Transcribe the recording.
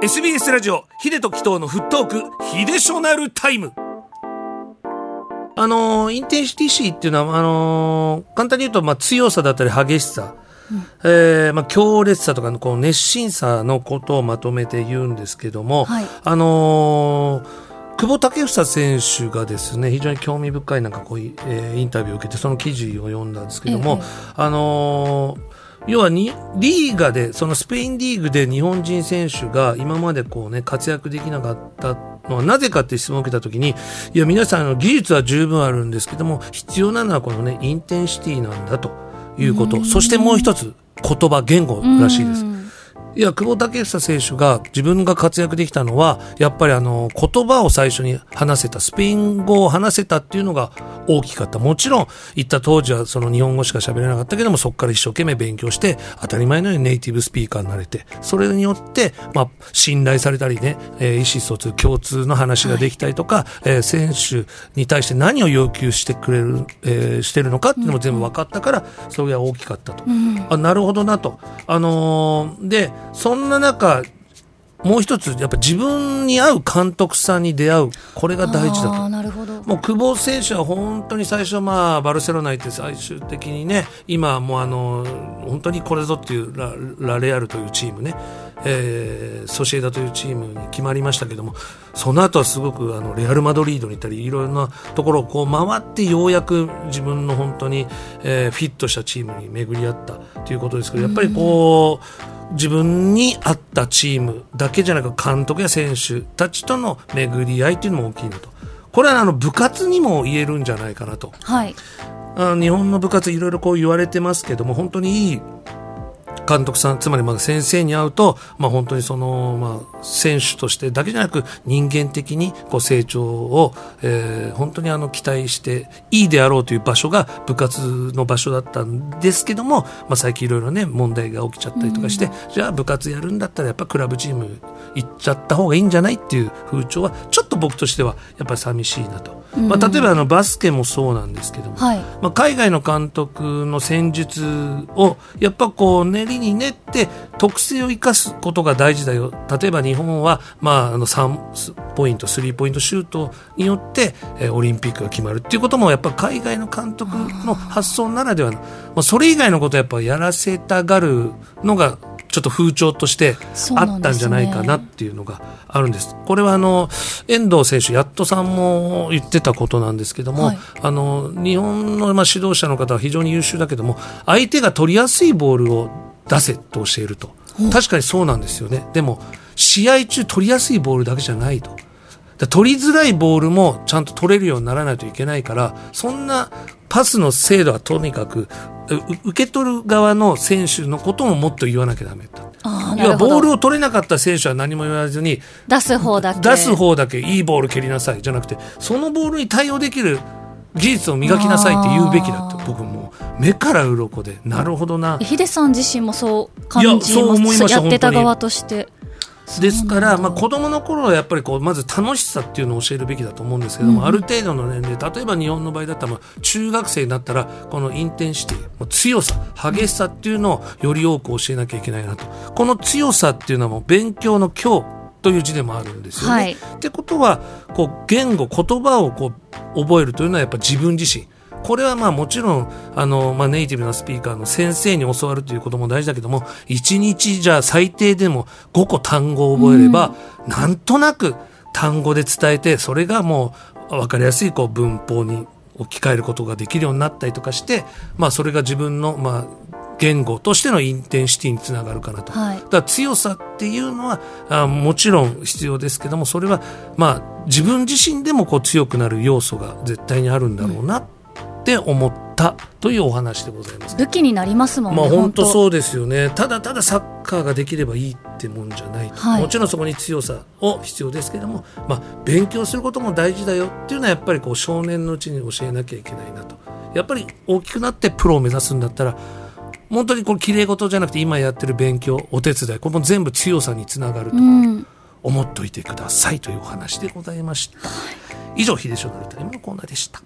SBS ラジオヒデとキトのフットークヒデショナルタイム。あの intensity っていうのはあの簡単に言うと、まあ、強さだったり激しさ、うん、えー、まあ、強烈さとかのこう熱心さのことをまとめて言うんですけども、はい、あのー久保建英選手がですね非常に興味深いなんかこう、えー、インタビューを受けてその記事を読んだんですけども、ええ、あのー要はにリーガでそのスペインリーグで日本人選手が今までこうね活躍できなかったのはなぜかって質問を受けたときにいや皆さんの技術は十分あるんですけども必要なのはこのねインテンシティなんだということ。そしてもう一つ言葉言語らしいです。いや、久保建英選手が自分が活躍できたのは、やっぱりあの、言葉を最初に話せた、スペイン語を話せたっていうのが大きかった。もちろん、行った当時はその日本語しか喋れなかったけども、そこから一生懸命勉強して、当たり前のようにネイティブスピーカーになれて、それによって、まあ、信頼されたりね、えー、意思疎通、共通の話ができたりとか、はい、えー、選手に対して何を要求してくれる、えー、してるのかっていうのも全部分かったから、それが大きかったと。うん、あ、なるほどなと。あのー、で、そんな中、もう一つ、やっぱ自分に合う監督さんに出会う、これが大事だと。なるほど。もう久保選手は本当に最初、まあ、バルセロナ行って最終的にね、今もうあの、本当にこれぞっていうララレアルというチームね、えー、ソシエダというチームに決まりましたけども、その後はすごくあのレアル・マドリードに行ったり、いろいろなところをこう回ってようやく自分の本当に、えー、フィットしたチームに巡り合ったということですけど、やっぱりこう、自分に合ったチームだけじゃなく監督や選手たちとの巡り合いというのも大きいのと。これはあの部活にも言えるんじゃないかなと、はい、あ日本の部活いろいろこう言われてますけども本当にいい監督さん、つまりまあ先生に会うと、まあ、本当にその、まあ、選手としてだけじゃなく人間的にこう成長を、えー、本当にあの期待していいであろうという場所が部活の場所だったんですけども、まあ、最近いろいろね問題が起きちゃったりとかして、うん、じゃあ部活やるんだったらやっぱクラブチーム行っちゃった方がいいんじゃないっていう風潮はちょっと僕としてはやっぱり寂しいなと。まあ、例えばあのバスケもそうなんですけども、はい、まあ、海外の監督の戦術をやっぱこう練りに練って特性を生かすことが大事だよ例えば日本は、まあ、あの3ポイントスリーポイントシュートによって、えー、オリンピックが決まるっていうこともやっぱ海外の監督の発想ならではの、まあ、それ以外のことをやっぱやらせたがるのがちょっと風潮としてあったんじゃないかなっていうのがあるんです。ですね、これはあの遠藤選手、やっとさんも言ってたことなんですけども、はい、あの日本のまあ指導者の方は非常に優秀だけども、相手が取りやすいボールを出せと教えると。確かにそうなんですよね。でも、試合中取りやすいボールだけじゃないと。取りづらいボールもちゃんと取れるようにならないといけないから、そんなパスの精度はとにかく受け取る側の選手のことももっと言わなきゃだめだ要はボールを取れなかった選手は何も言わずに出す方だけ出す方だけいいボール蹴りなさいじゃなくてそのボールに対応できる技術を磨きなさいって言うべきだって僕も目から鱗で。なるほどな。ヒデさん自身もそう感じます。やってた側として。ですから、まあ、子供の頃はやっぱりこうまず楽しさっていうのを教えるべきだと思うんですけども、うん、ある程度の年齢例えば日本の場合だったら中学生になったらこのインテンシティ強さ激しさっていうのをより多く教えなきゃいけないなと。この強さっていうのはもう勉強の今日という字でもあるんですよね。はい、ってことはこう言語言葉をこう覚えるというのはやっぱ自分自身これはまあもちろん、あの、まあネイティブなスピーカーの先生に教わるということも大事だけども、1日じゃあ最低でも5個単語を覚えれば、うん、なんとなく単語で伝えて、それがもう分かりやすいこう文法に置き換えることができるようになったりとかして、まあそれが自分の、まあ、言語としてのインテンシティにつながるかなと。はい、だから強さっていうのはあもちろん必要ですけどもそれはまあ自分自身でもこう強くなる要素が絶対にあるんだろうなっって思ったというお話でございます。武器になりますもんね。まあ本当そうですよね。ただただサッカーができればいいってもんじゃない、はい、もちろんそこに強さを必要ですけども、まあ勉強することも大事だよっていうのはやっぱりこう少年のうちに教えなきゃいけないなと。やっぱり大きくなってプロを目指すんだったら。本当にこれ綺麗事じゃなくて今やってる勉強お手伝いこれも全部強さにつながると思っておいてくださいというお話でございました、以上秀翔のタイムのコーナーでした